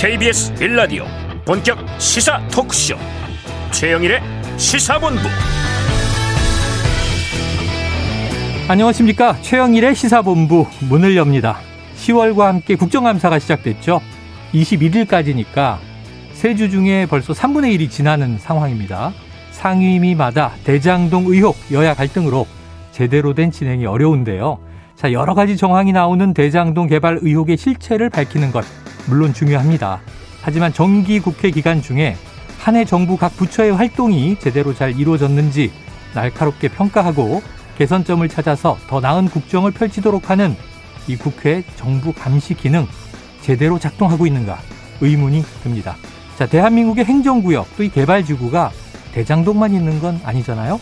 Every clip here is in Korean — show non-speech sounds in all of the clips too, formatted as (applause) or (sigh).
KBS 빌라디오 본격 시사 토크쇼. 최영일의 시사본부. 안녕하십니까? 최영일의 시사본부 문을 엽니다. 10월과 함께 국정감사가 시작됐죠. 21일까지니까 세 주 중에 벌써 3분의 1이 지나는 상황입니다. 상임위마다 대장동 의혹 여야 갈등으로 제대로 된 진행이 어려운데요. 자 여러 가지 정황이 나오는 대장동 개발 의혹의 실체를 밝히는 것 물론 중요합니다. 하지만 정기 국회 기간 중에 한 해 정부 각 부처의 활동이 제대로 잘 이루어졌는지 날카롭게 평가하고 개선점을 찾아서 더 나은 국정을 펼치도록 하는 이 국회 정부 감시 기능 제대로 작동하고 있는가 의문이 듭니다. 자, 대한민국의 행정구역 또 이 개발지구가 대장동만 있는 건 아니잖아요.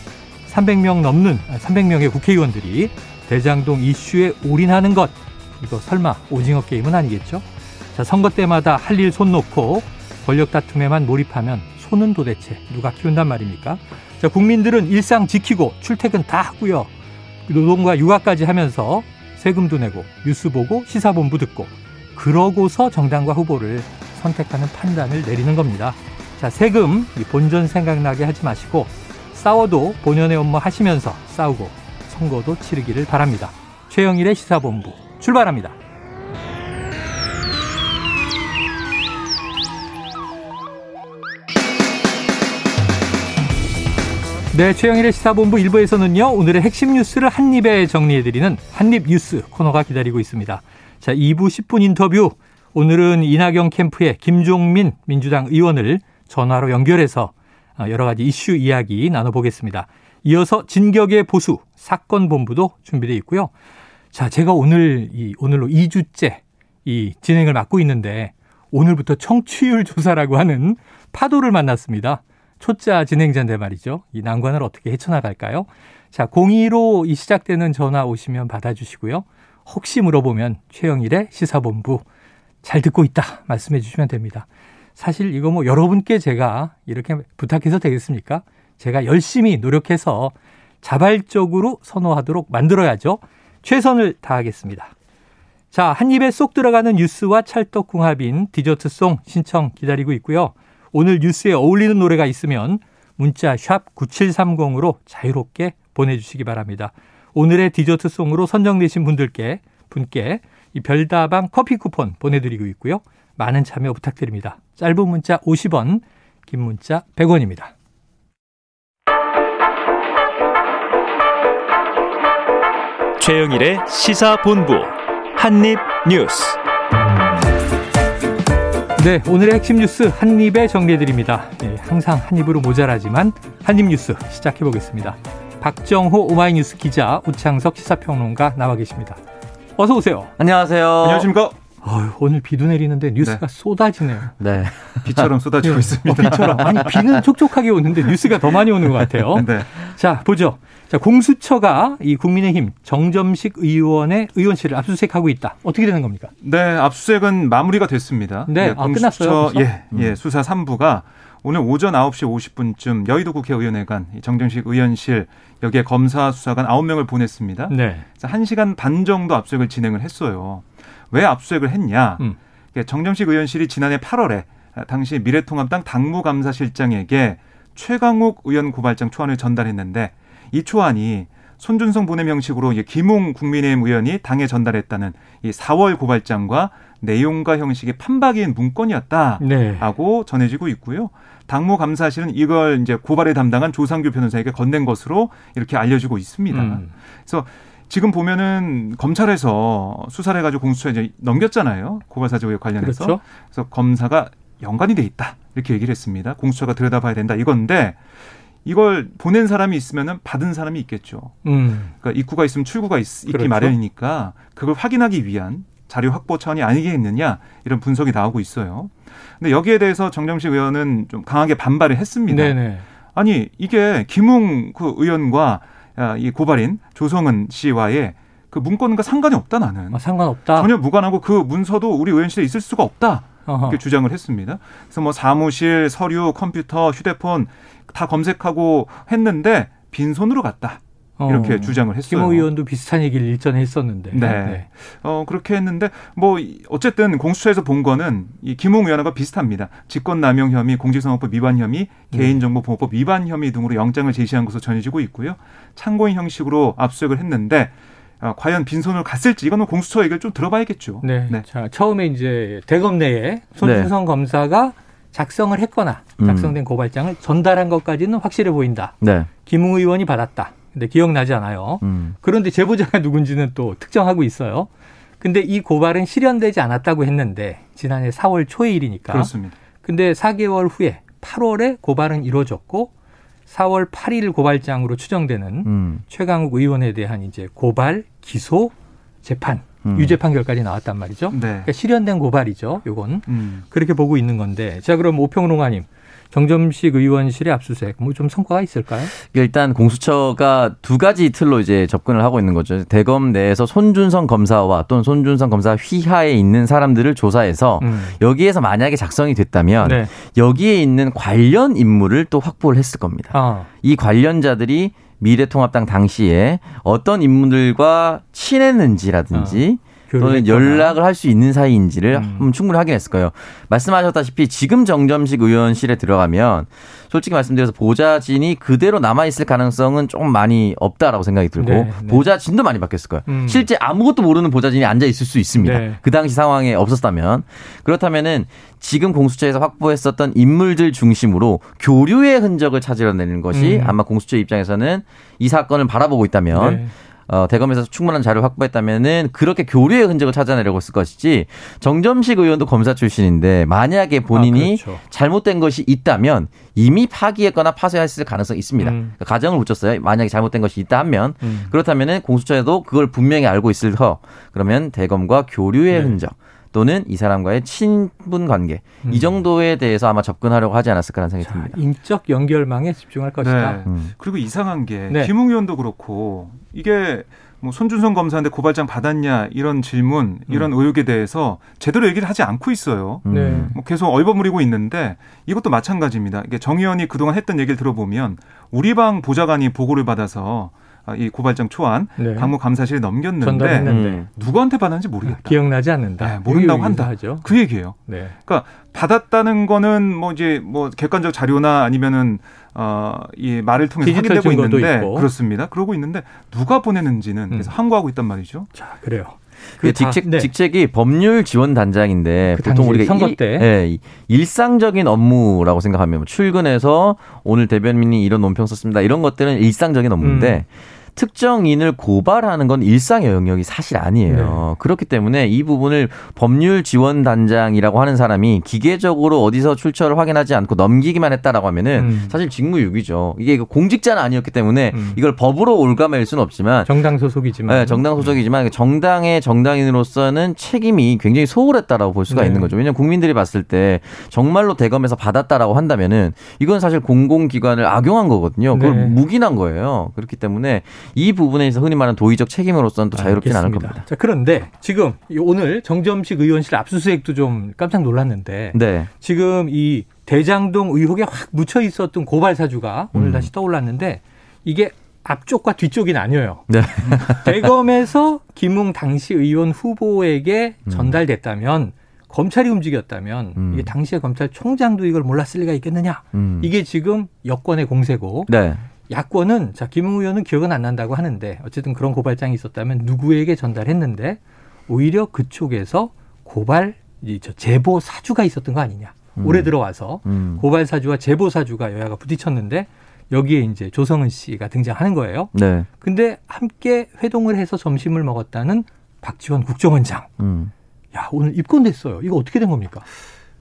300명 넘는 300명의 국회의원들이 대장동 이슈에 올인하는 것 이거 설마 오징어 게임은 아니겠죠? 자, 선거 때마다 할 일 손 놓고 권력 다툼에만 몰입하면 손은 도대체 누가 키운단 말입니까? 자, 국민들은 일상 지키고 출퇴근 다 하고요. 노동과 육아까지 하면서 세금도 내고 뉴스 보고 시사본부 듣고 그러고서 정당과 후보를 선택하는 판단을 내리는 겁니다. 자, 세금 본전 생각나게 하지 마시고 싸워도 본연의 업무 하시면서 싸우고 선거도 치르기를 바랍니다. 최영일의 시사본부 출발합니다. 네, 최영일의 시사본부 1부에서는요, 오늘의 핵심 뉴스를 한입에 정리해드리는 한입뉴스 코너가 기다리고 있습니다. 자, 2부 10분 인터뷰. 오늘은 이낙연 캠프의 김종민 민주당 의원을 전화로 연결해서 어, 여러 가지 이슈 이야기 나눠보겠습니다. 이어서 진격의 보수 사건 본부도 준비되어 있고요. 자, 제가 오늘 이 오늘로 2주째 이 진행을 맡고 있는데 오늘부터 청취율 조사라고 하는 파도를 만났습니다. 초짜 진행자인데 말이죠. 이 난관을 어떻게 헤쳐나갈까요? 자, 02로 이 시작되는 전화 오시면 받아주시고요. 혹시 물어보면 최영일의 시사본부 잘 듣고 있다 말씀해 주시면 됩니다. 사실 이거 뭐 여러분께 제가 이렇게 부탁해서 되겠습니까? 제가 열심히 노력해서 자발적으로 선호하도록 만들어야죠. 최선을 다하겠습니다. 자, 한 입에 쏙 들어가는 뉴스와 찰떡궁합인 디저트송 신청 기다리고 있고요. 오늘 뉴스에 어울리는 노래가 있으면 문자 샵 9730으로 자유롭게 보내주시기 바랍니다. 오늘의 디저트송으로 선정되신 분들께 분께 이 별다방 커피 쿠폰 보내드리고 있고요. 많은 참여 부탁드립니다. 짧은 문자 50원, 긴 문자 100원입니다. 최영일의 시사본부 한입뉴스. 네, 오늘의 핵심 뉴스 한 입에 정리해드립니다. 네, 항상 한 입으로 모자라지만 한 입 뉴스 시작해보겠습니다. 박정호 오마이뉴스 기자, 우창석 시사평론가 나와 계십니다. 어서 오세요. 안녕하세요. 안녕하십니까? 어휴, 오늘 비도 내리는데 뉴스가 네. 쏟아지네요. 네. (laughs) 비처럼 쏟아지고 네. 있습니다. 어, 비처럼. 아니, 비는 촉촉하게 오는데 뉴스가 더 많이 오는 것 같아요. 네. 자, 보죠. 자, 공수처가 이 국민의힘 정점식 의원의 의원실을 압수수색하고 있다. 어떻게 되는 겁니까? 네, 압수수색은 마무리가 됐습니다. 네, 네 아, 끝났어요. 예, 예, 수사 3부가 오늘 오전 9시 50분쯤 여의도 국회의원회관 정정식 의원실 여기에 검사 수사관 9명을 보냈습니다. 네. 1시간 반 정도 압수수색을 진행을 했어요. 왜 압수수색을 했냐? 음. 정정식 의원실이 지난해 8월에 당시 미래통합당 당무감사실장에게 최강욱 의원 고발장 초안을 전달했는데 이 초안이 손준성 보냄 형식으로 김웅 국민의힘 의원이 당에 전달했다는 이 4월 고발장과 내용과 형식이 판박인 문건이었다라고 네. 전해지고 있고요. 당무 감사실은 이걸 이제 고발에 담당한 조상규 변호사에게 건넨 것으로 이렇게 알려지고 있습니다. 음. 그래서 지금 보면은 검찰에서 수사를 해가지고 공수처에 넘겼잖아요. 고발사주 의혹 관련해서. 그렇죠. 그래서 검사가 연관이 돼 있다 이렇게 얘기를 했습니다. 공수처가 들여다봐야 된다 이건데 이걸 보낸 사람이 있으면은 받은 사람이 있겠죠. 음. 그러니까 입구가 있으면 출구가 있, 기 그렇죠. 마련이니까 그걸 확인하기 위한 자료 확보 차원이 아니겠느냐 이런 분석이 나오고 있어요. 근데 여기에 대해서 정정식 의원은 좀 강하게 반발을 했습니다. 네네. 아니 이게 김웅 그 의원과 이 고발인 조성은 씨와의 그 문건과 상관이 없다 나는. 아, 상관없다. 전혀 무관하고 그 문서도 우리 의원실에 있을 수가 없다. 이렇게 주장을 했습니다. 그래서 뭐 사무실, 서류, 컴퓨터, 휴대폰 다 검색하고 했는데 빈손으로 갔다. 이렇게 어, 주장을 했어요. 김호 의원도 비슷한 얘기를 일전에 했었는데. 네. 네. 어, 그렇게 했는데 뭐 어쨌든 공수처에서 본 거는 이 김웅 의원과 비슷합니다. 직권남용 혐의, 공직선거법 위반 혐의, 네. 개인정보보호법 위반 혐의 등으로 영장을 제시한 것으로 전해지고 있고요. 참고인 형식으로 압수수색을 했는데 어, 과연 빈손을 갔을지 이거는 공수처 얘기를 좀 들어봐야겠죠. 네. 네. 자, 처음에 이제 대검 내에 손준성 네. 검사가 작성을 했거나 음. 작성된 음. 고발장을 전달한 것까지는 확실해 보인다. 네. 김웅 의원이 받았다. 근데 기억나지 않아요. 음. 그런데 제보자가 (laughs) 누군지는 또 특정하고 있어요. 근데 이 고발은 실현되지 않았다고 했는데 지난해 4월 초의 일이니까. 그렇습니다. 근데 4개월 후에 8월에 고발은 이루어졌고 4월 8일 고발장으로 추정되는 음. 최강욱 의원에 대한 이제 고발, 기소, 재판, 음. 유죄 판결까지 나왔단 말이죠. 네. 그러니까 실현된 고발이죠. 요건 음. 그렇게 보고 있는 건데. 자, 그럼 오평롱아님. 정점식 의원실의 압수수색 뭐 좀 성과가 있을까요? 일단 공수처가 두 가지 틀로 이제 접근을 하고 있는 거죠. 대검 내에서 손준성 검사와 또는 손준성 검사 휘하에 있는 사람들을 조사해서 음. 여기에서 만약에 작성이 됐다면 네. 여기에 있는 관련 인물을 또 확보를 했을 겁니다. 아. 이 관련자들이 미래통합당 당시에 어떤 인물들과 친했는지라든지 아. 또는 연락을 할 수 있는 사이인지를 음. 충분히 확인했을 거예요. 말씀하셨다시피 지금 정점식 의원실에 들어가면 솔직히 말씀드려서 보좌진이 그대로 남아있을 가능성은 조금 많이 없다라고 생각이 들고 네, 네. 보좌진도 많이 바뀌었을 거예요. 음. 실제 아무것도 모르는 보좌진이 앉아있을 수 있습니다. 네. 그 당시 상황에 없었다면. 그렇다면은 지금 공수처에서 확보했었던 인물들 중심으로 교류의 흔적을 찾으려내는 것이 음. 아마 공수처 입장에서는 이 사건을 바라보고 있다면 네. 어, 대검에서 충분한 자료를 확보했다면은 그렇게 교류의 흔적을 찾아내려고 했을 것이지 정점식 의원도 검사 출신인데 만약에 본인이 아, 그렇죠. 잘못된 것이 있다면 이미 파기했거나 파쇄했을 가능성이 있습니다. 음. 그러니까 가정을 붙였어요. 만약에 잘못된 것이 있다 하면 음. 그렇다면은 공수처에도 그걸 분명히 알고 있을 터 그러면 대검과 교류의 네. 흔적 또는 이 사람과의 친분 관계 음. 이 정도에 대해서 아마 접근하려고 하지 않았을까라는 생각이 자, 듭니다. 인적 연결망에 집중할 것이다. 네. 음. 그리고 이상한 게 네. 김웅 의원도 그렇고 이게 뭐 손준성 검사한테 고발장 받았냐 이런 질문 이런 음. 의혹에 대해서 제대로 얘기를 하지 않고 있어요. 음. 네. 뭐 계속 얼버무리고 있는데 이것도 마찬가지입니다. 이게 정 의원이 그동안 했던 얘기를 들어보면 우리 방 보좌관이 보고를 받아서 아, 이 고발장 초안 네. 강무 감사실에 넘겼는데 전달했는데. 음. 누구한테 받았는지 모르겠다. 기억나지 않는다. 네, 모른다고 한다. 하죠. 그 얘기예요. 네. 그러니까 받았다는 거는 뭐 이제 뭐 객관적 자료나 아니면은 어이 말을 통해서 확인되고 있는데 있고. 그렇습니다. 그러고 있는데 누가 보내는지는 음. 그래서 항거하고 있단 말이죠. 자, 그래요. 그 직책, 네. 직책이 법률 지원 단장인데 그 보통 우리가 선거 때 네, 일상적인 업무라고 생각하면 뭐 출근해서 오늘 대변인이 이런 논평 썼습니다. 이런 것들은 일상적인 업무인데 음. 특정인을 고발하는 건 일상의 영역이 사실 아니에요. 네. 그렇기 때문에 이 부분을 법률 지원 단장이라고 하는 사람이 기계적으로 어디서 출처를 확인하지 않고 넘기기만 했다라고 하면은 음. 사실 직무유기죠. 이게 그 공직자는 아니었기 때문에 음. 이걸 법으로 올가맬 수는 없지만 정당 소속이지만 네, 정당 소속이지만 정당의 정당인으로서는 책임이 굉장히 소홀했다라고 볼 수가 네. 있는 거죠. 왜냐하면 국민들이 봤을 때 정말로 대검에서 받았다라고 한다면은 이건 사실 공공기관을 악용한 거거든요. 그걸 네. 묵인한 거예요. 그렇기 때문에 이 부분에 있어 흔히 말하는 도의적 책임으로서는 또 자유롭지는 않을 겁니다. 자, 그런데 지금 오늘 정점식 의원실 압수수색도 좀 깜짝 놀랐는데 네. 지금 이 대장동 의혹에 확 묻혀 있었던 고발 사주가 오늘 음. 다시 떠올랐는데 이게 앞쪽과 뒤쪽이 나뉘어요. 네. (laughs) 대검에서 김웅 당시 의원 후보에게 음. 전달됐다면 검찰이 움직였다면 음. 이게 당시에 검찰총장도 이걸 몰랐을 리가 있겠느냐? 음. 이게 지금 여권의 공세고 네. 야권은 자 김웅 의원은 기억은 안 난다고 하는데 어쨌든 그런 고발장이 있었다면 누구에게 전달했는데 오히려 그쪽에서 고발 이저 제보 사주가 있었던 거 아니냐. 음. 올해 들어와서 음. 고발 사주와 제보 사주가 여야가 부딪혔는데 여기에 이제 조성은 씨가 등장하는 거예요. 네. 근데 함께 회동을 해서 점심을 먹었다는 박지원 국정원장. 음. 야, 오늘 입건됐어요. 이거 어떻게 된 겁니까?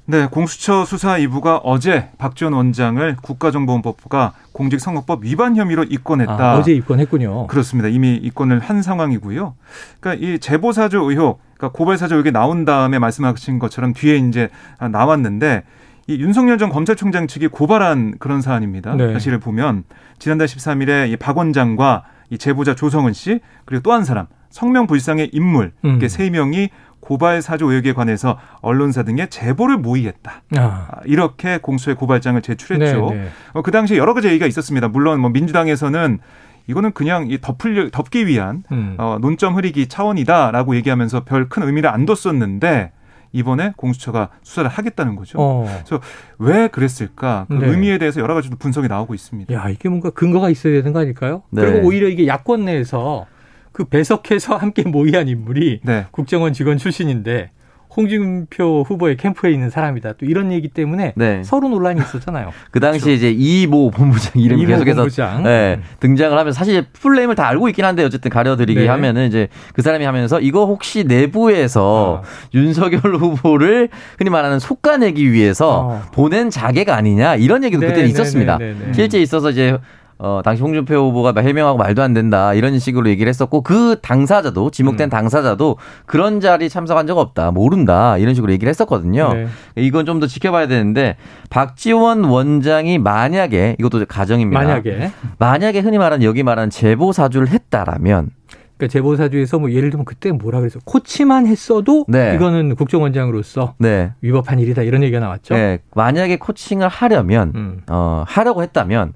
네, 공수처 수사 2부가 어제 박지원 원장을 국가정보원법부가 공직선거법 위반 혐의로 입건했다. 아, 어제 입건했군요. 그렇습니다. 이미 입건을 한 상황이고요. 그러니까 이 제보사주 의혹, 그러니까 고발사주 의혹이 나온 다음에 말씀하신 것처럼 뒤에 이제 나왔는데 이 윤석열 전 검찰총장 측이 고발한 그런 사안입니다. 네. 사실을 보면 지난달 13일에 이 박 원장과 이 제보자 조성은 씨 그리고 또 한 사람 성명 불상의 인물 음. 이렇게 세 명이 고발 사주 의혹에 관해서 언론사 등에 제보를 모의했다. 아. 이렇게 공수의 고발장을 제출했죠. 네, 네. 어, 그 당시에 여러 가지 얘기가 있었습니다. 물론 뭐 민주당에서는 이거는 그냥 이 덮을 덮기 위한 음. 어, 논점 흐리기 차원이다라고 얘기하면서 별 큰 의미를 안 뒀었는데 이번에 공수처가 수사를 하겠다는 거죠. 어. 그래서 왜 그랬을까? 그 네. 의미에 대해서 여러 가지 분석이 나오고 있습니다. 야, 이게 뭔가 근거가 있어야 되는 거 아닐까요? 네. 그리고 오히려 이게 야권 내에서 그 배석해서 함께 모의한 인물이 네. 국정원 직원 출신인데 홍준표 후보의 캠프에 있는 사람이다. 또 이런 얘기 때문에 네. 서로 논란이 있었잖아요. (laughs) 그 당시 그렇죠. 이제 이모 본부장 이름 이 계속해서 본부장. 네, 등장을 하면서 사실 풀네임을 다 알고 있긴 한데 어쨌든 가려드리기 네. 하면은 이제 그 사람이 하면서 이거 혹시 내부에서 아. 윤석열 후보를 흔히 말하는 속가내기 위해서 어. 보낸 자객 아니냐 이런 얘기도 네, 그때는 네, 있었습니다. 네, 실제 있어서 이제 어, 당시 홍준표 후보가 해명하고 말도 안 된다 이런 식으로 얘기를 했었고 그 당사자도 지목된 음. 당사자도 그런 자리 참석한 적 없다 모른다 이런 식으로 얘기를 했었거든요. 네. 이건 좀 더 지켜봐야 되는데 박지원 원장이 만약에 이것도 가정입니다. 만약에 만약에 흔히 말하는 여기 말하는 제보 사주를 했다라면 그러니까 제보사주에서 뭐 예를 들면 그때 뭐라 그래서 코치만 했어도 네. 이거는 국정원장으로서 네. 위법한 일이다 이런 얘기가 나왔죠. 네. 만약에 코칭을 하려면 음. 어, 하려고 했다면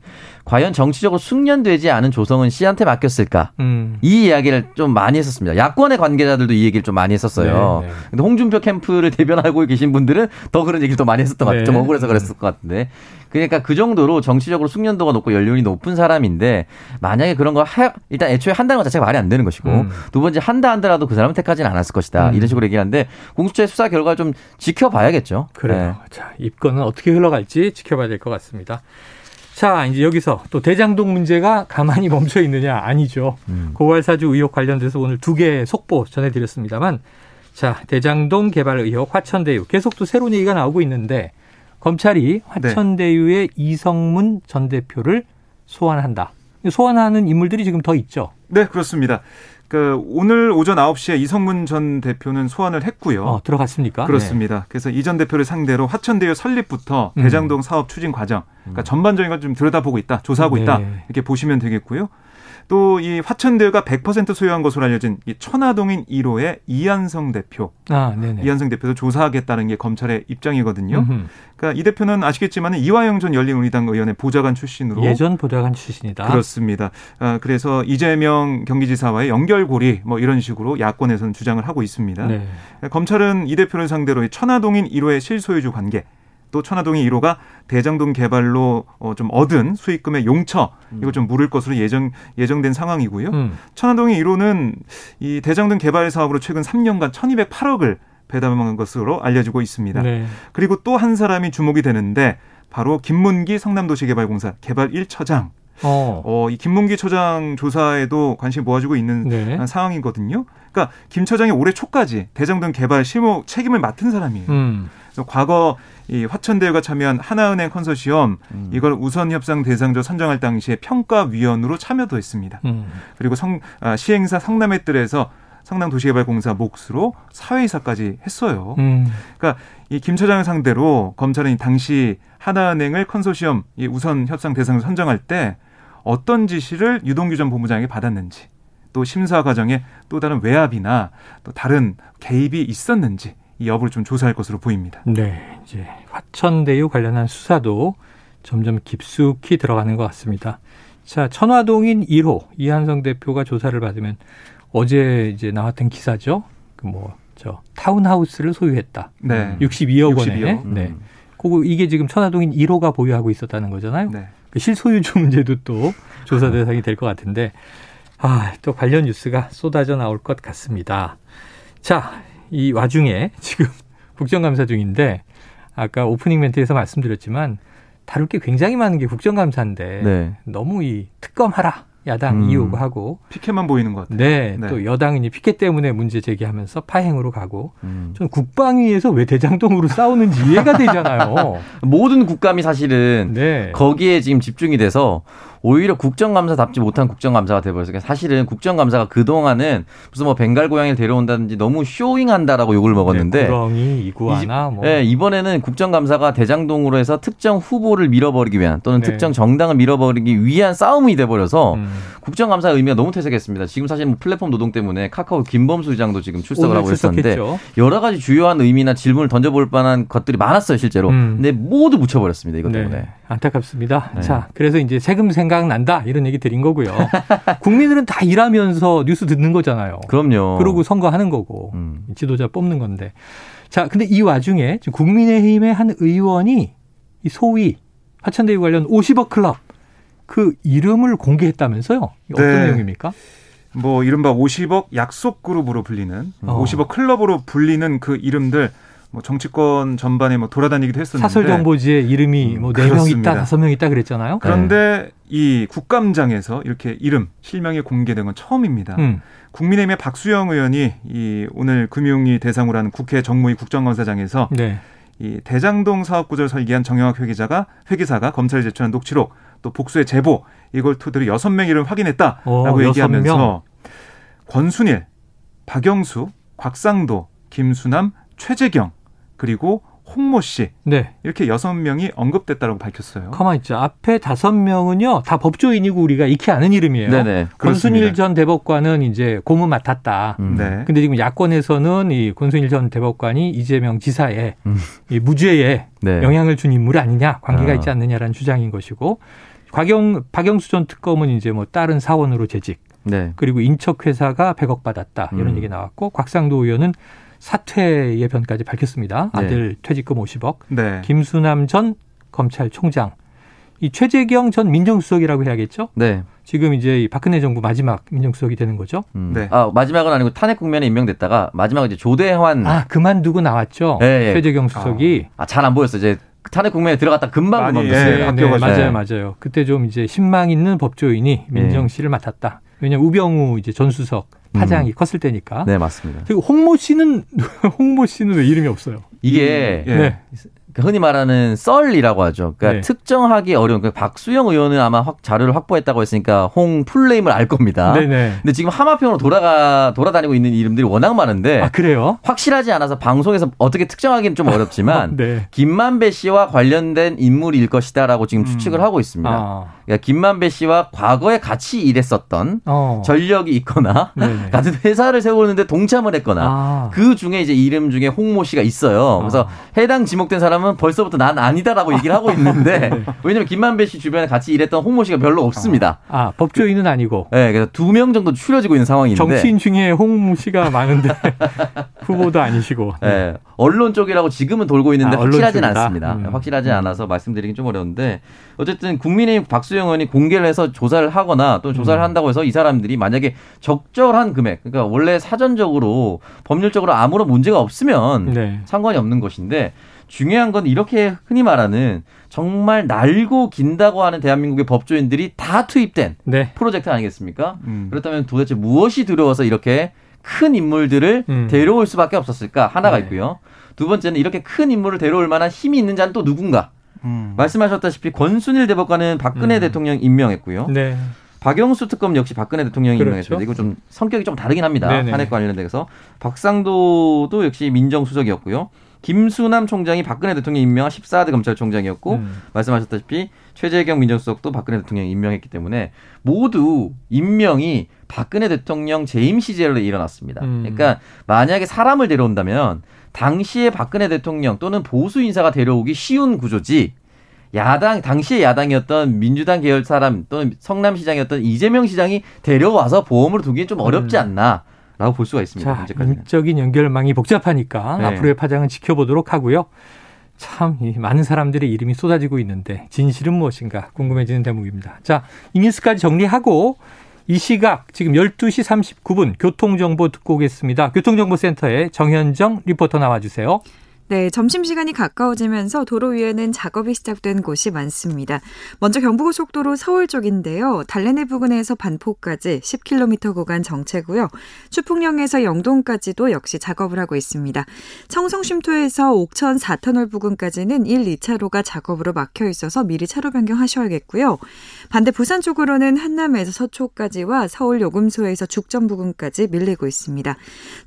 과연 정치적으로 숙련되지 않은 조성은 씨한테 맡겼을까? 음. 이 이야기를 좀 많이 했었습니다. 야권의 관계자들도 이 얘기를 좀 많이 했었어요. 네, 네. 근데 홍준표 캠프를 (laughs) 대변하고 계신 분들은 더 그런 얘기를 더 많이 했었던 것 같아요. 좀 네. 억울해서 그랬을 것 같은데. 그러니까 그 정도로 정치적으로 숙련도가 높고 연륜이 높은 사람인데 만약에 그런 거 하, 일단 애초에 한다는 것 자체가 말이 안 되는 것이고 음. 두 번째 한다 한다라도 그 사람은 택하지는 않았을 것이다. 음. 이런 식으로 얘기하는데 공수처의 수사 결과 를좀 지켜봐야겠죠. 그래요. 네. 자, 입건은 어떻게 흘러갈지 지켜봐야 될 것 같습니다. 자, 이제 여기서 또 대장동 문제가 가만히 (laughs) 멈춰 있느냐? 아니죠. 음. 고발사주 의혹 관련돼서 오늘 두개 속보 전해드렸습니다.만 자, 대장동 개발 의혹 화천대유 계속 또 새로운 얘기가 나오고 있는데 검찰이 화천대유의 네. 이성문 전 대표를 소환한다. 소환하는 인물들이 지금 더 있죠. 네, 그렇습니다. 그 오늘 오전 9시에 이성문 전 대표는 소환을 했고요. 어, 들어갔습니까? 그렇습니다. 네. 그래서 이 전 대표를 상대로 화천대유 설립부터 음. 대장동 사업 추진 과정, 그러니까 음. 전반적인 걸 좀 들여다보고 있다, 조사하고 네. 있다 이렇게 보시면 되겠고요. 또 이 화천대유가 100% 소유한 것으로 알려진 이 천화동인 1호의 이한성 대표. 아, 네네. 이한성 대표도 조사하겠다는 게 검찰의 입장이거든요. 음흠. 그러니까 이 대표는 아시겠지만 이화영 전 열린우리당 의원의 보좌관 출신으로 예전 보좌관 출신이다. 그렇습니다. 아, 그래서 이재명 경기지사와의 연결고리 뭐 이런 식으로 야권에서는 주장을 하고 있습니다. 네. 검찰은 이 대표를 상대로 천화동인 1호의 실소유주 관계 또 천화동의 1호가 대장동 개발로 어, 좀 얻은 수익금의 용처 이걸 좀 물을 것으로 예정 예정된 상황이고요. 음. 천화동의 1호는 이 대장동 개발 사업으로 최근 3년간 1,208억을 배당한 것으로 알려지고 있습니다. 네. 그리고 또 한 사람이 주목이 되는데 바로 김문기 성남도시개발공사 개발 1처장. 어. 어, 이 김문기 처장 조사에도 관심 모아주고 있는 네. 상황이거든요. 그러니까 김 처장이 올해 초까지 대장동 개발 실무 책임을 맡은 사람이에요. 음. 과거 이 화천대유가 참여한 하나은행 컨소시엄 음. 이걸 우선 협상 대상자 선정할 당시에 평가위원으로 참여도 했습니다. 음. 그리고 성, 아, 시행사 성남의 뜰에서 성남도시개발공사 몫으로 사회이사까지 했어요. 음. 그러니까 이 김 처장을 상대로 검찰은 당시 하나은행을 컨소시엄 이 우선 협상 대상자 선정할 때 어떤 지시를 유동규 전 본부장에게 받았는지 또 심사 과정에 또 다른 외압이나 또 다른 개입이 있었는지 이 여부를 좀 조사할 것으로 보입니다. 네, 이제 화천대유 관련한 수사도 점점 깊숙이 들어가는 것 같습니다. 자, 천화동인 1호 이한성 대표가 조사를 받으면 어제 이제 나왔던 기사죠. 그 뭐 저 타운하우스를 소유했다. 네. 62억 원에. 62억. 네. 음. 그거 이게 지금 천화동인 1호가 보유하고 있었다는 거잖아요. 네. 그 실소유주 (laughs) 문제도 또 조사 대상이 될 것 같은데 아, 또 관련 뉴스가 쏟아져 나올 것 같습니다. 자, 이 와중에 (laughs) 지금 국정감사 중인데 아까 오프닝 멘트에서 말씀드렸지만 다룰 게 굉장히 많은 게 국정감사인데 네. 너무 이 특검하라 야당 음. 이유하고 피켓만 보이는 것 같아요. 네, 네. 또 여당은 이 피켓 때문에 문제 제기하면서 파행으로 가고 음. 전 국방위에서 왜 대장동으로 (laughs) 싸우는지 이해가 되잖아요. 모든 국감이 사실은 네. 거기에 지금 집중이 돼서 오히려 국정감사답지 못한 국정감사가 돼버렸어요. 사실은 국정감사가 그동안은 무슨 뭐 벵갈 고양이를 데려온다든지 너무 쇼잉한다라고 욕을 먹었는데. 네, 구렁이, 이구아나 뭐. 네, 이번에는 국정감사가 대장동으로 해서 특정 후보를 밀어버리기 위한 또는 네. 특정 정당을 밀어버리기 위한 싸움이 돼버려서 음. 국정감사의 의미가 너무 퇴색했습니다. 지금 사실 뭐 플랫폼 노동 때문에 카카오 김범수 의장도 지금 출석을 하고 있었는데 여러 가지 주요한 의미나 질문을 던져볼 만한 것들이 많았어요 실제로. 음. 근데 모두 묻혀버렸습니다 이것 네. 때문에. 안타깝습니다. 네. 자, 그래서 이제 세금 생 생각난다 이런 얘기 드린 거고요. (laughs) 국민들은 다 일하면서 뉴스 듣는 거잖아요. 그럼요. 그러고 선거하는 거고 음. 지도자 뽑는 건데. 자, 근데 이 와중에 지금 국민의힘의 한 의원이 이 소위 화천대유 관련 50억 클럽 그 이름을 공개했다면서요? 어떤 네. 내용입니까? 뭐 이른바 50억 약속 그룹으로 불리는 어. 50억 클럽으로 불리는 그 이름들 뭐 정치권 전반에 뭐 돌아다니기도 했었는데 사설 정보지에 이름이 뭐네명 있다, 다섯 명 있다 그랬잖아요. 그런데 네. 이 국감장에서 이렇게 이름 실명이 공개된 건 처음입니다. 음. 국민의힘의 박수영 의원이 이 오늘 금융위 대상으로 하는 국회 정무위 국정감사장에서 네. 이 대장동 사업 구조를 설계한 정영학 회계자가 회계사가 검찰에 제출한 녹취록 또 복수의 제보 이걸 토대로 여섯 명 이름 확인했다라고 오, 얘기하면서 권순일, 박영수, 곽상도, 김수남, 최재경 그리고 홍모 씨 네. 이렇게 여섯 명이 언급됐다고 밝혔어요. 가만 있죠. 앞에 다섯 명은요 다 법조인이고 우리가 익히 아는 이름이에요. 네네. 권순일 전 대법관은 이제 고문 맡았다. 음. 네. 근데 지금 야권에서는 이 권순일 전 대법관이 이재명 지사의 음. 이 무죄에 네. 영향을 준 인물이 아니냐, 관계가 아. 있지 않느냐라는 주장인 것이고 곽영 박영수 전 특검은 이제 뭐 다른 사원으로 재직. 네. 그리고 인척 회사가 100억 받았다 이런 음. 얘기 나왔고 곽상도 의원은 사퇴 예변까지 밝혔습니다. 네. 아들 네. 퇴직금 50억. 네. 김수남 전 검찰총장. 이 최재경 전 민정수석이라고 해야겠죠? 네. 지금 이제 박근혜 정부 마지막 민정수석이 되는 거죠. 음. 네. 아 마지막은 아니고 탄핵 국면에 임명됐다가 마지막 이제 조대환. 아 그만두고 나왔죠. 네, 최재경 수석이. 아, 잘 안 보였어. 이제 탄핵 국면에 들어갔다 금방 그만뒀어요. 예, 네, 맞아요, 맞아요. 그때 좀 이제 신망 있는 법조인이 민정실을 맡았다. 왜냐면 우병우 이제 전 수석 파장이 음. 컸을 때니까. 네, 맞습니다. 그리고 홍모 씨는 (laughs) 홍모 씨는 왜 이름이 없어요? 이게 음, 예. 네. 그 흔히 말하는 썰이라고 하죠. 그러니까 네. 특정하기 어려운. 그러니까 박수영 의원은 아마 확 자료를 확보했다고 했으니까 홍 풀네임을 알 겁니다. 네네. 근데 지금 하마평으로 돌아가 돌아다니고 있는 이름들이 워낙 많은데. 아 그래요? 확실하지 않아서 방송에서 어떻게 특정하기는 좀 어렵지만 (laughs) 네. 김만배 씨와 관련된 인물일 것이다라고 지금 음. 추측을 하고 있습니다. 아. 그러니까 김만배 씨와 과거에 같이 일했었던 어. 전력이 있거나 네네. (laughs) 같은 회사를 세우는데 동참을 했거나 아. 그 중에 이제 이름 중에 홍모 씨가 있어요. 그래서 아. 해당 지목된 사람은 사람은 벌써부터 난 아니다라고 얘기를 하고 있는데 (laughs) 네. 왜냐면 김만배 씨 주변에 같이 일했던 홍모 씨가 별로 없습니다. 아, 아 법조인은 아니고. 네, 그래서 두 명 정도 추려지고 있는 상황인데. 정치인 중에 홍모 씨가 많은데 (laughs) 후보도 아니시고. 네. 네. 언론 쪽이라고 지금은 돌고 있는데 아, 확실하진 않습니다. 음. 확실하지 않아서 말씀드리긴 좀 어려운데 어쨌든 국민의힘 박수영 의원이 공개를 해서 조사를 하거나 또 조사를 음. 한다고 해서 이 사람들이 만약에 적절한 금액, 그러니까 원래 사전적으로 법률적으로 아무런 문제가 없으면 네. 상관이 없는 것인데 중요한 건 이렇게 흔히 말하는 정말 날고 긴다고 하는 대한민국의 법조인들이 다 투입된 네. 프로젝트 아니겠습니까? 음. 그렇다면 도대체 무엇이 두려워서 이렇게 큰 인물들을 음. 데려올 수밖에 없었을까? 하나가 네. 있고요. 두 번째는 이렇게 큰 인물을 데려올 만한 힘이 있는 자는 또 누군가? 음. 말씀하셨다시피 권순일 대법관은 박근혜 음. 대통령 임명했고요. 네. 박영수 특검 역시 박근혜 대통령이 그렇죠. 임명했습니다. 이거 좀 성격이 좀 다르긴 합니다. 탄핵 관련돼서 박상도도 역시 민정수석이었고요. 김수남 총장이 박근혜 대통령 임명한 14대 검찰총장이었고 음. 말씀하셨다시피 최재경 민정수석도 박근혜 대통령이 임명했기 때문에 모두 임명이 박근혜 대통령 재임 시절에 일어났습니다. 음. 그러니까 만약에 사람을 데려온다면 당시에 박근혜 대통령 또는 보수 인사가 데려오기 쉬운 구조지 야당 당시에 야당이었던 민주당 계열 사람 또는 성남시장이었던 이재명 시장이 데려와서 보험으로 두기엔 좀 어렵지 음. 않나. 라고 볼 수가 있습니다. 자, 인적인 연결망이 복잡하니까 네. 앞으로의 파장은 지켜보도록 하고요. 참 많은 사람들의 이름이 쏟아지고 있는데 진실은 무엇인가 궁금해지는 대목입니다. 자, 이 뉴스까지 정리하고 이 시각 지금 12시 39분 교통정보 듣고 오겠습니다. 교통정보센터에 정현정 리포터 나와주세요. 네, 점심시간이 가까워지면서 도로 위에는 작업이 시작된 곳이 많습니다. 먼저 경부고속도로 서울 쪽인데요. 달래내 부근에서 반포까지 10km 구간 정체고요. 추풍령에서 영동까지도 역시 작업을 하고 있습니다. 청송 쉼터에서 옥천 4터널 부근까지는 1, 2차로가 작업으로 막혀 있어서 미리 차로 변경하셔야겠고요. 반대 부산 쪽으로는 한남에서 서초까지와 서울 요금소에서 죽전 부근까지 밀리고 있습니다.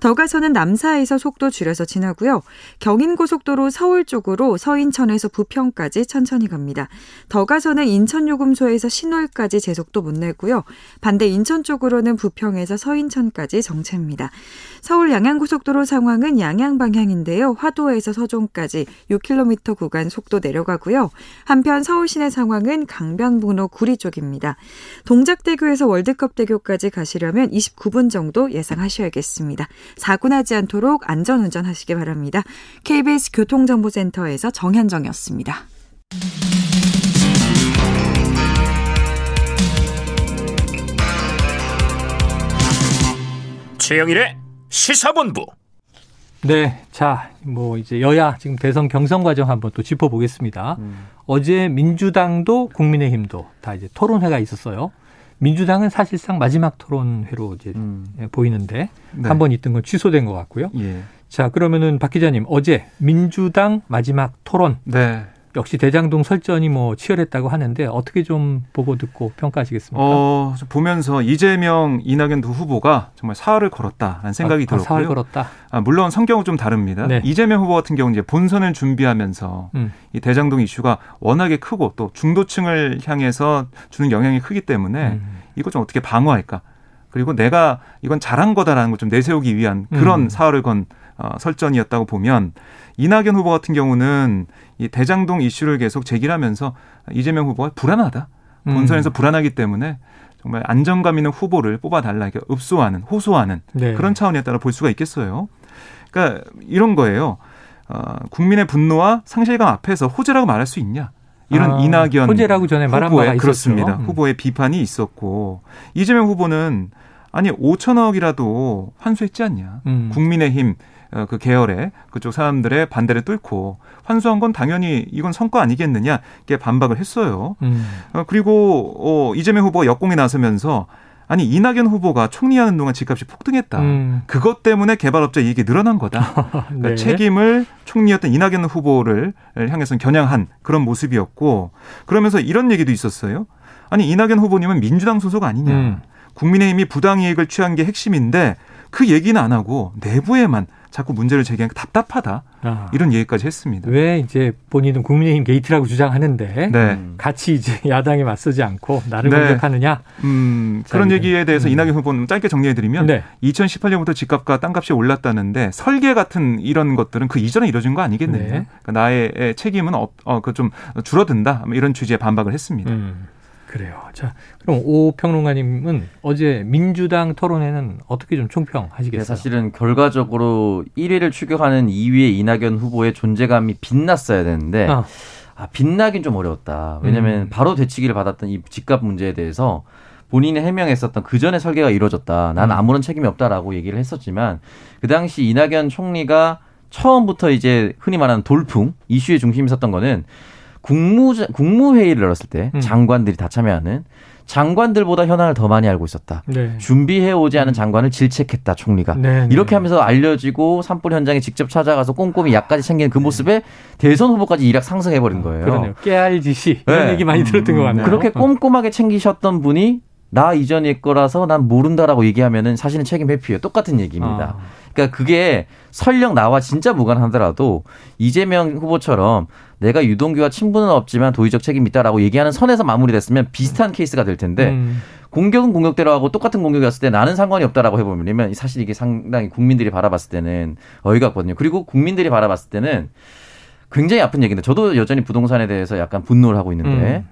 더 가서는 남사에서 속도 줄여서 지나고요. 경인 양안고속도로 서울 쪽으로 서인천에서 부평까지 천천히 갑니다. 더 가서는 인천요금소에서 신월까지 제속도 못 내고요. 반대 인천 쪽으로는 부평에서 서인천까지 정체입니다. 서울 양양고속도로 상황은 양양 방향인데요. 화도에서 서종까지 6km 구간 속도 내려가고요. 한편 서울 시내 상황은 강변북로 구리 쪽입니다. 동작대교에서 월드컵대교까지 가시려면 29분 정도 예상하셔야겠습니다. 사고 나지 않도록 안전운전 하시기 바랍니다. KBS 교통정보센터에서 정현정이었습니다. 최영일의 시사본부. 네, 자, 뭐 이제 여야 지금 대선 경선 과정 한번 또 짚어보겠습니다. 음. 어제 민주당도 국민의힘도 다 이제 토론회가 있었어요. 민주당은 사실상 마지막 토론회로 이제 음. 보이는데 네. 한번 있던 건 취소된 것 같고요. 예. 자, 그러면은 박 기자님 어제 민주당 마지막 토론. 네. 역시 대장동 설전이 뭐 치열했다고 하는데 어떻게 좀 보고 듣고 평가하시겠습니까? 어, 보면서 이재명, 이낙연 두 후보가 정말 사활을 걸었다라는 생각이 아, 들었고요. 사활 걸었다. 아, 물론 성격은 좀 다릅니다. 네. 이재명 후보 같은 경우 이제 본선을 준비하면서 음. 이 대장동 이슈가 워낙에 크고 또 중도층을 향해서 주는 영향이 크기 때문에 음. 이거 좀 어떻게 방어할까? 그리고 내가 이건 잘한 거다라는 걸 좀 내세우기 위한 그런 음. 사활을 건 어, 설전이었다고 보면 이낙연 후보 같은 경우는 이 대장동 이슈를 계속 제기하면서 이재명 후보가 불안하다. 본선에서 음. 불안하기 때문에 정말 안정감 있는 후보를 뽑아달라 이렇게 읍소하는 호소하는 네. 그런 차원에 따라 볼 수가 있겠어요. 그러니까 이런 거예요. 어, 국민의 분노와 상실감 앞에서 호재라고 말할 수 있냐? 이런 아, 이낙연 호재라고 전에 말한 후보의, 그렇습니다. 음. 후보의 비판이 있었고 이재명 후보는 아니 5천억이라도 환수했지 않냐? 음. 국민의힘 어, 그 계열의 그쪽 사람들의 반대를 뚫고 환수한 건 당연히 이건 성과 아니겠느냐 이렇게 반박을 했어요. 음. 어, 그리고 어, 이재명 후보가 역공에 나서면서 아니 이낙연 후보가 총리하는 동안 집값이 폭등했다. 음. 그것 때문에 개발업자 이익이 늘어난 거다. (laughs) 그러니까 네. 책임을 총리였던 이낙연 후보를 향해서 겨냥한 그런 모습이었고 그러면서 이런 얘기도 있었어요. 아니 이낙연 후보님은 민주당 소속 아니냐. 음. 국민의힘이 부당이익을 취한 게 핵심인데 그 얘기는 안 하고 내부에만 자꾸 문제를 제기하니까 답답하다. 아. 이런 얘기까지 했습니다. 왜 이제 본인은 국민의힘 게이트라고 주장하는데 네. 같이 이제 (laughs) 야당에 맞서지 않고 나를 네. 공격하느냐? 음, 그런 얘기에 대해서 음. 이낙연 후보는 짧게 정리해드리면 네. 2018년부터 집값과 땅값이 올랐다는데 설계 같은 이런 것들은 그 이전에 이뤄진 거 아니겠느냐? 네. 그러니까 나의 책임은 어, 어, 그 좀 줄어든다. 뭐 이런 취지의 반박을 했습니다. 음. 그래요. 자, 그럼 오 평론가님은 어제 민주당 토론회는 어떻게 좀 총평하시겠어요? 네, 사실은 결과적으로 1위를 추격하는 2위의 이낙연 후보의 존재감이 빛났어야 되는데 아, 아 빛나긴 좀 어려웠다. 왜냐하면 음. 바로 되치기를 받았던 이 집값 문제에 대해서 본인이 해명했었던 그 전에 설계가 이루어졌다. 난 음. 아무런 책임이 없다라고 얘기를 했었지만 그 당시 이낙연 총리가 처음부터 이제 흔히 말하는 돌풍 이슈의 중심이 섰던 거는 국무 국무회의를 열었을 때 음. 장관들이 다 참여하는 장관들보다 현안을 더 많이 알고 있었다. 네. 준비해 오지 않은 장관을 질책했다 총리가. 네, 네. 이렇게 하면서 알려지고 산불 현장에 직접 찾아가서 꼼꼼히 약까지 챙기는 그 모습에 대선 후보까지 일약 상승해 버린 거예요. 그러네요. 깨알짓이 이런 네. 얘기 많이 들었던 것 음, 같네요. 그렇게 꼼꼼하게 챙기셨던 분이 나 이전일 거라서 난 모른다라고 얘기하면은 사실은 책임 회피예요. 똑같은 얘기입니다. 아. 그러니까 그게 설령 나와 진짜 무관하더라도 이재명 후보처럼 내가 유동규와 친분은 없지만 도의적 책임이 있다라고 얘기하는 선에서 마무리됐으면 비슷한 케이스가 될 텐데 음. 공격은 공격대로 하고 똑같은 공격이었을 때 나는 상관이 없다라고 해보면 사실 이게 상당히 국민들이 바라봤을 때는 어이가 없거든요. 그리고 국민들이 바라봤을 때는 굉장히 아픈 얘기인데 저도 여전히 부동산에 대해서 약간 분노를 하고 있는데 음.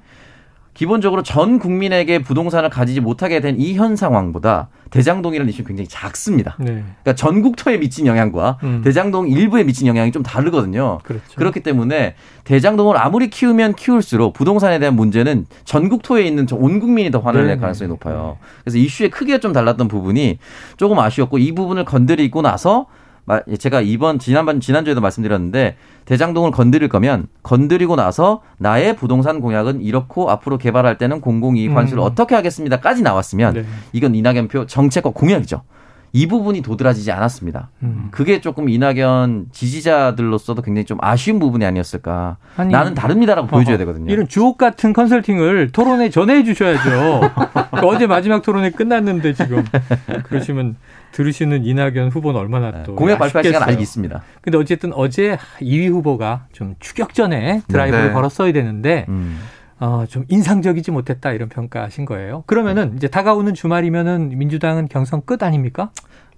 기본적으로 전 국민에게 부동산을 가지지 못하게 된 이 현 상황보다 대장동이라는 이슈는 굉장히 작습니다. 네. 그러니까 전국토에 미친 영향과 음. 대장동 일부에 미친 영향이 좀 다르거든요. 그렇죠. 그렇기 때문에 대장동을 아무리 키우면 키울수록 부동산에 대한 문제는 전국토에 있는 온 국민이 더 화를 낼 가능성이 높아요. 그래서 이슈의 크기가 좀 달랐던 부분이 조금 아쉬웠고 이 부분을 건드리고 나서 제가 이번 지난번 지난주에도 말씀드렸는데 대장동을 건드릴 거면 건드리고 나서 나의 부동산 공약은 이렇고 앞으로 개발할 때는 공공이익 환수를 음. 어떻게 하겠습니다까지 나왔으면 네. 이건 이낙연표 정책과 공약이죠. 이 부분이 도드라지지 않았습니다. 음. 그게 조금 이낙연 지지자들로서도 굉장히 좀 아쉬운 부분이 아니었을까. 아니, 나는 다릅니다라고 어허, 보여줘야 되거든요. 이런 주옥 같은 컨설팅을 토론에 전해 주셔야죠. (laughs) 어제 마지막 토론회 끝났는데 지금 그러시면 들으시는 이낙연 후보는 얼마나 네, 또 공약 발표할 시간 아직 있습니다. 근데 어쨌든 어제 2위 후보가 좀 추격전에 드라이브를 네. 걸었어야 되는데 음. 어, 좀 인상적이지 못했다 이런 평가하신 거예요. 그러면은 이제 다가오는 주말이면은 민주당은 경선 끝 아닙니까?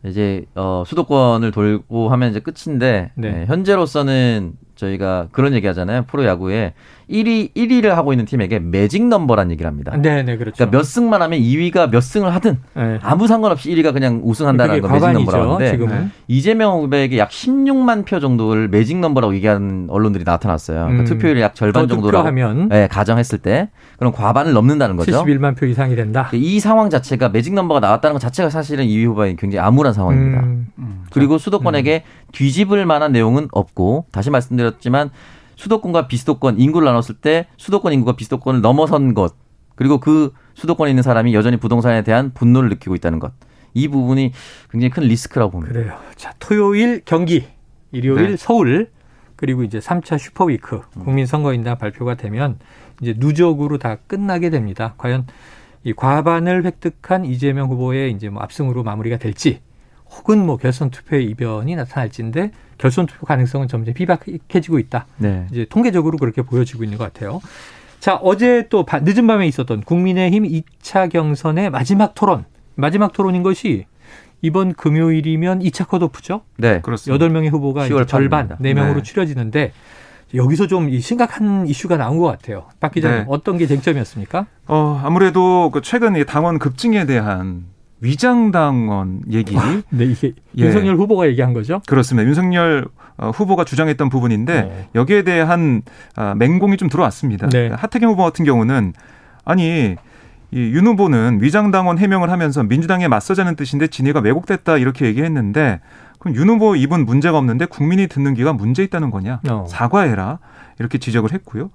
이제 어, 수도권을 돌고 하면 이제 끝인데 네. 네, 현재로서는 저희가 그런 얘기 하잖아요. 프로 야구에 1위 1위를 하고 있는 팀에게 매직 넘버란 얘기를 합니다. 네, 네, 그렇죠. 그러니까 몇 승만 하면 2위가 몇 승을 하든 네. 아무 상관없이 1위가 그냥 우승한다는 거 매직 넘버라고 하는데 지금은. 이재명 후보에게 약 16만 표 정도를 매직 넘버라고 얘기하는 언론들이 나타났어요. 그러니까 음, 투표율이 약 절반 정도라고 하면 네, 가정했을 때 그럼 과반을 넘는다는 거죠. 71만 표 이상이 된다. 이 상황 자체가 매직 넘버가 나왔다는 것 자체가 사실은 2위 후보에 굉장히 암울한 상황입니다. 음, 음, 그리고 수도권에게 음. 뒤집을 만한 내용은 없고 다시 말씀드렸지만 수도권과 비수도권 인구를 나눴을 때 수도권 인구가 비수도권을 넘어선 것 그리고 그 수도권에 있는 사람이 여전히 부동산에 대한 분노를 느끼고 있다는 것. 이 부분이 굉장히 큰 리스크라고 봅니다. 그래요. 자, 토요일 경기, 일요일 네. 서울, 그리고 이제 3차 슈퍼위크 국민선거인단 발표가 되면 이제 누적으로 다 끝나게 됩니다. 과연 이 과반을 획득한 이재명 후보의 이제 뭐 압승으로 마무리가 될지 혹은 뭐 결선 투표의 이변이 나타날지인데 결선 투표 가능성은 점점 희박해지고 있다. 네. 이제 통계적으로 그렇게 보여지고 있는 것 같아요. 자, 어제 또 늦은 밤에 있었던 국민의힘 2차 경선의 마지막 토론. 마지막 토론인 것이 이번 금요일이면 2차 컷오프죠? 네, 그렇습니다. 8명의 후보가 절반, 4명으로 네. 추려지는데 여기서 좀 심각한 이슈가 나온 것 같아요. 박 기자님 네. 어떤 게 쟁점이었습니까? 어, 아무래도 그 최근 당원 급증에 대한 위장당원 얘기. 아, 네, 이게 예. 윤석열 후보가 얘기한 거죠? 그렇습니다. 윤석열 어, 후보가 주장했던 부분인데 네. 여기에 대한 아, 맹공이 좀 들어왔습니다. 네. 하태경 후보 같은 경우는 아니 이윤 후보는 위장당원 해명을 하면서 민주당에 맞서자는 뜻인데 진위가 왜곡됐다 이렇게 얘기했는데 그럼 윤 후보 입은 문제가 없는데 국민이 듣는 귀가 문제 있다는 거냐? 어. 사과해라 이렇게 지적을 했고요.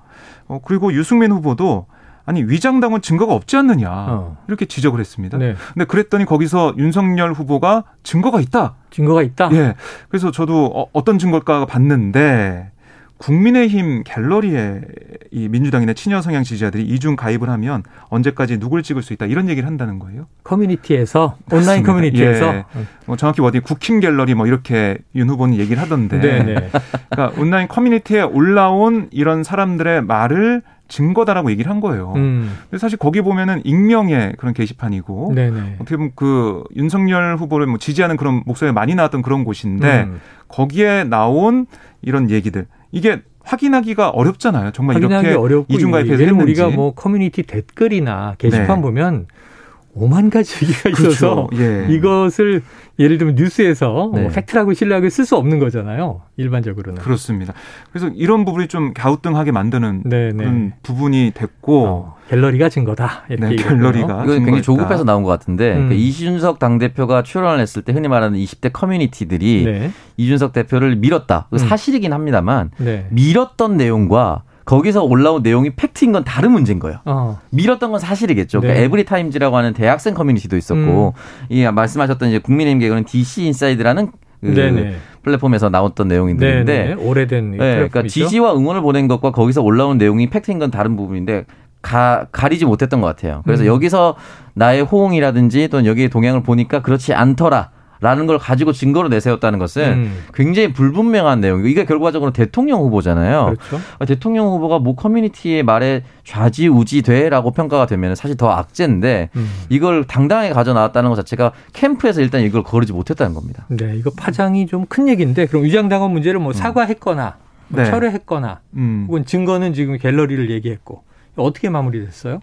어, 그리고 유승민 후보도 아니 위장당원 증거가 없지 않느냐 어. 이렇게 지적을 했습니다. 네. 근데 그랬더니 거기서 윤석열 후보가 증거가 있다. 증거가 있다. 예. 그래서 저도 어, 떤 증거일까 봤는데 국민의힘 갤러리에 이 민주당이나 친여 성향 지지자들이 이중 가입을 하면 언제까지 누굴 찍을 수 있다 이런 얘기를 한다는 거예요. 커뮤니티에서 온라인 커뮤니티에서 예. 뭐 정확히 뭐 어디 국힘 갤러리 뭐 이렇게 윤 후보는 얘기를 하던데. 네네. 네. 그러니까 온라인 커뮤니티에 올라온 이런 사람들의 말을 증거다라고 얘기를 한 거예요. 음. 근데 사실 거기 보면은 익명의 그런 게시판이고 네네. 어떻게 보면 그 윤석열 후보를 뭐 지지하는 그런 목소리가 많이 나왔던 그런 곳인데 음. 거기에 나온 이런 얘기들 이게 확인하기가 어렵잖아요. 정말 이렇게 이중가입해서 했는지. 우리가 뭐 커뮤니티 댓글이나 게시판 네. 보면 오만 가지 얘기가 있어서 그렇죠. 예. 이것을 예를 들면 뉴스에서 뭐 네. 뭐 팩트라고 신뢰하게 쓸 수 없는 거잖아요. 일반적으로는. 그렇습니다. 그래서 이런 부분이 좀 갸우뚱하게 만드는 네네. 네. 그런 부분이 됐고 어, 갤러리가 증거다. 이렇게 네, 갤러리가 이거 굉장히 조급해서 나온 것 같은데 음. 그러니까 이준석 당 대표가 출연을 했을 때 흔히 말하는 20대 커뮤니티들이 네. 이준석 대표를 밀었다. 음. 사실이긴 합니다만 네. 밀었던 내용과 거기서 올라온 내용이 팩트인 건 다른 문제인 거예요. 어. 밀었던 건 사실이겠죠. 그러니까 네. 에브리타임즈라고 하는 대학생 커뮤니티도 있었고, 음. 이 말씀하셨던 이제 국민의힘 갤은 DC 인사이드라는 그 플랫폼에서 나왔던 내용인데 네 오래된 네, 그러니까 지지와 응원을 보낸 것과 거기서 올라온 내용이 팩트인 건 다른 부분인데 가, 가리지 못했던 것 같아요. 그래서 음. 여기서 나의 호응이라든지 또는 여기에 동향을 보니까 그렇지 않더라. 라는 걸 가지고 증거로 내세웠다는 것은 음. 굉장히 불분명한 내용이고 이게 결과적으로 대통령 후보잖아요. 그렇죠. 아, 대통령 후보가 모 커뮤니티의 말에 좌지우지돼라고 평가가 되면 사실 더 악재인데 음. 이걸 당당하게 가져 나왔다는 것 자체가 캠프에서 일단 이걸 거르지 못했다는 겁니다. 네, 이거 파장이 좀 큰 얘기인데 그럼 위장당원 문제를 뭐 음. 사과했거나 뭐 네. 철회했거나 음. 혹은 증거는 지금 갤러리를 얘기했고 어떻게 마무리됐어요?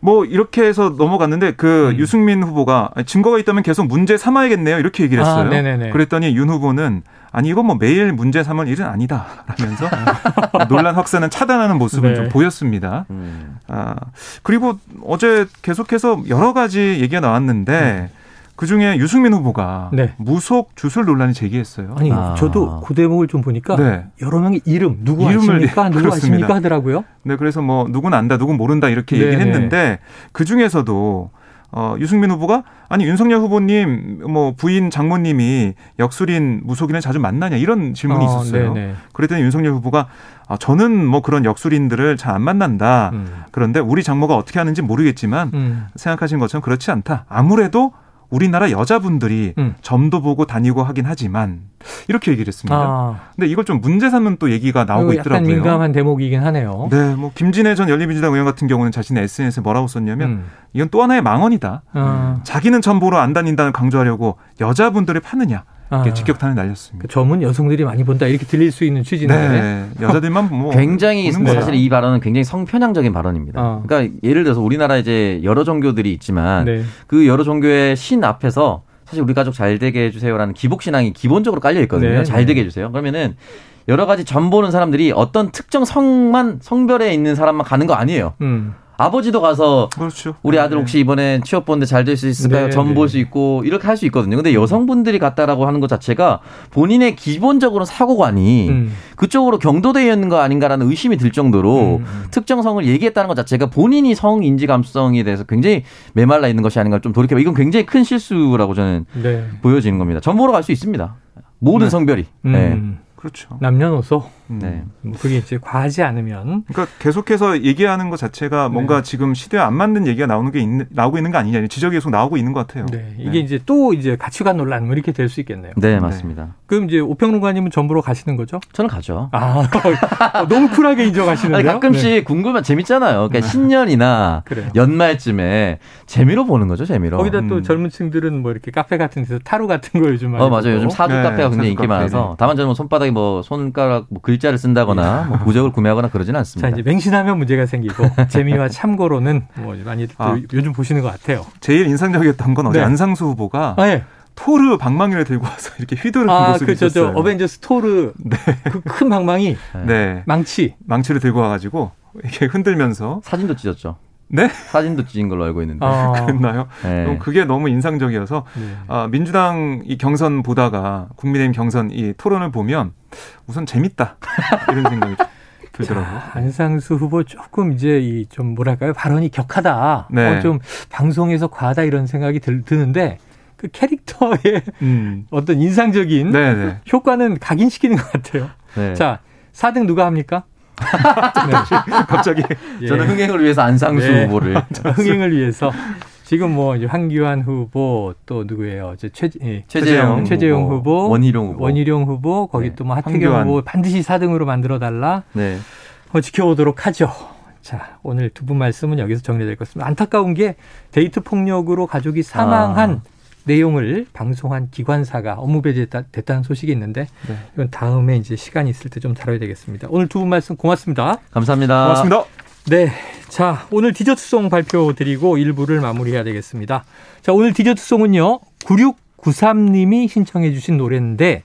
뭐 이렇게 해서 넘어갔는데 그 음. 유승민 후보가 증거가 있다면 계속 문제 삼아야겠네요 이렇게 얘기를 아, 했어요. 아, 그랬더니 윤 후보는 아니 이건 뭐 매일 문제 삼을 일은 아니다라면서 (laughs) 논란 확산은 차단하는 모습을 네. 좀 보였습니다. 음. 아 그리고 어제 계속해서 여러 가지 얘기가 나왔는데. 음. 그 중에 유승민 후보가 네. 무속 주술 논란이 제기했어요. 아니, 아. 저도 그 대목을 좀 보니까 네. 여러 명의 이름, 누구 이름을 아십니까? 누구 그렇습니다. 아십니까? 하더라고요. 네, 그래서 뭐 누구는 안다, 누구는 모른다 이렇게 네 얘기를 네. 했는데 그 중에서도 어, 유승민 후보가 아니 윤석열 후보님 뭐 부인 장모님이 역술인 무속인을 자주 만나냐 이런 질문이 어, 있었어요. 네네. 그랬더니 윤석열 후보가 아, 저는 뭐 그런 역술인들을 잘 안 만난다. 음. 그런데 우리 장모가 어떻게 하는지 모르겠지만 음. 생각하신 것처럼 그렇지 않다. 아무래도 우리나라 여자분들이 음. 점도 보고 다니고 하긴 하지만 이렇게 얘기를 했습니다. 아. 근데 이걸 좀 문제 삼는 또 얘기가 나오고 약간 있더라고요. 민감한 대목이긴 하네요. 네, 뭐 김진애 전 열린민주당 의원 같은 경우는 자신의 SNS에 뭐라고 썼냐면 음. 이건 또 하나의 망언이다. 아. 자기는 점 보러 안 다닌다는 강조하려고 여자분들을 파느냐. 이렇게 아. 직격탄을 날렸습니다. 그 점은 여성들이 많이 본다 이렇게 들릴 수 있는 취지인데 네. 여자들만 뭐 (laughs) 굉장히 사실 이 발언은 굉장히 성편향적인 발언입니다. 어. 그러니까 예를 들어서 우리나라 이제 여러 종교들이 있지만 네. 그 여러 종교의 신 앞에서 사실 우리 가족 잘 되게 해주세요라는 기복 신앙이 기본적으로 깔려 있거든요. 네. 잘 되게 해주세요. 그러면은 여러 가지 점 보는 사람들이 어떤 특정 성만 성별에 있는 사람만 가는 거 아니에요. 음. 아버지도 가서 그렇죠. 우리 아들 네. 혹시 이번에 취업 보는데 잘 될 수 있을까요? 네, 점 볼수 네. 있고 이렇게 할 수 있거든요. 근데 여성분들이 갔다라고 하는 것 자체가 본인의 기본적으로 사고관이 음. 그쪽으로 경도되어 있는 거 아닌가라는 의심이 들 정도로 음. 음. 특정 성을 얘기했다는 것 자체가 본인이 성 인지 감성에 대해서 굉장히 메말라 있는 것이 아닌가 좀 돌이켜 이건 굉장히 큰 실수라고 저는 네. 보여지는 겁니다. 점 보러 갈수 있습니다. 모든 네. 성별이. 음. 네. 그렇죠. 남녀노소. 음. 네. 뭐 그게 이제 과하지 않으면. 그러니까 계속해서 얘기하는 것 자체가 뭔가 네. 지금 시대에 안 맞는 얘기가 나오는 게 있는, 나오고 있는 거 아니냐. 지적이 계속 나오고 있는 것 같아요. 네. 이게 네. 이제 또 이제 가치관 논란 뭐 이렇게 될 수 있겠네요. 네, 맞습니다. 네. 그럼 이제 오평론가님은 전보러 가시는 거죠? 저는 가죠. 아, (laughs) 어, 너무 쿨하게 인정하시는데요. 가끔씩 네. 궁금한 재밌잖아요. 그러니까 네. 신년이나 연말쯤에 재미로 보는 거죠, 재미로. 거기다 또 음. 젊은 층들은 뭐 이렇게 카페 같은 데서 타로 같은 거 요즘 많이 어, 맞아요. 요즘 사주 카페가 굉장히 인기 많아서 다만 저는 뭐 손바닥 에뭐 손가락 뭐 글자를 쓴다거나 뭐 부적을 구매하거나 그러지는 않습니다. 자, 이제 맹신하면 문제가 생기고 (laughs) 재미와 참고로는 뭐 많이 아, 요즘 보시는 것 같아요. 제일 인상적이었던 건 어제 네. 안상수 후보가 아, 네. 토르 방망이를 들고 와서 이렇게 휘두르는 아, 모습이 그, 있었어요. 저, 어벤져스 토르 네. 그큰 방망이 네. 망치 망치를 들고 와가지고 이렇게 흔들면서 사진도 찍었죠. 네? 사진도 찍은 걸로 알고 있는데. 아. (laughs) 그랬나요? 네. 그게 너무 인상적이어서 네. 아, 민주당 이 경선 보다가 국민의힘 경선 이 토론을 보면 우선 재밌다 이런 생각이 들더라고요. 자, 안상수 후보 조금 이제 이 좀 뭐랄까요 발언이 격하다. 네. 어, 좀 방송에서 과하다 이런 생각이 들, 드는데 그 캐릭터의 음. (laughs) 어떤 인상적인 네네. 네. 효과는 각인시키는 것 같아요. 네. 자, 4등 누가 합니까? 네. (laughs) 갑자기 예. 저는 흥행을 위해서 안상수 네. 후보를 (laughs) 흥행을 위해서 지금 뭐 이제 황교안 후보 또 누구예요? 이제 최 예. 최재형 최재형 후보, 후보, 원희룡 후보 원희룡 후보 거기 네. 또뭐 하태경 후보 반드시 4등으로 만들어 달라. 네. 어, 지켜보도록 하죠. 자, 오늘 두 분 말씀은 여기서 정리될 것 같습니다. 안타까운 게 데이트 폭력으로 가족이 사망한 아. 내용을 방송한 기관사가 업무 배제됐다는 소식이 있는데 네. 이건 다음에 이제 시간이 있을 때 좀 다뤄야 되겠습니다. 오늘 두 분 말씀 고맙습니다. 감사합니다. 고맙습니다. 네. 자, 오늘 디저트송 발표 드리고 1부를 마무리해야 되겠습니다. 자, 오늘 디저트송은요. 9693님이 신청해 주신 노래인데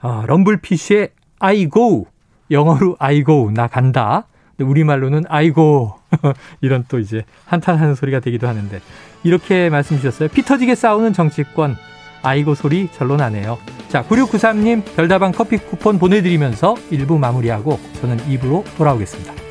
아, 럼블피쉬의 I go 영어로 I go 나 간다. 우리말로는 아이고 (laughs) 이런 또 이제 한탄하는 소리가 되기도 하는데 이렇게 말씀 주셨어요. 피 터지게 싸우는 정치권 아이고 소리 절로 나네요. 자 9693님 별다방 커피 쿠폰 보내드리면서 1부 마무리하고 저는 2부로 돌아오겠습니다.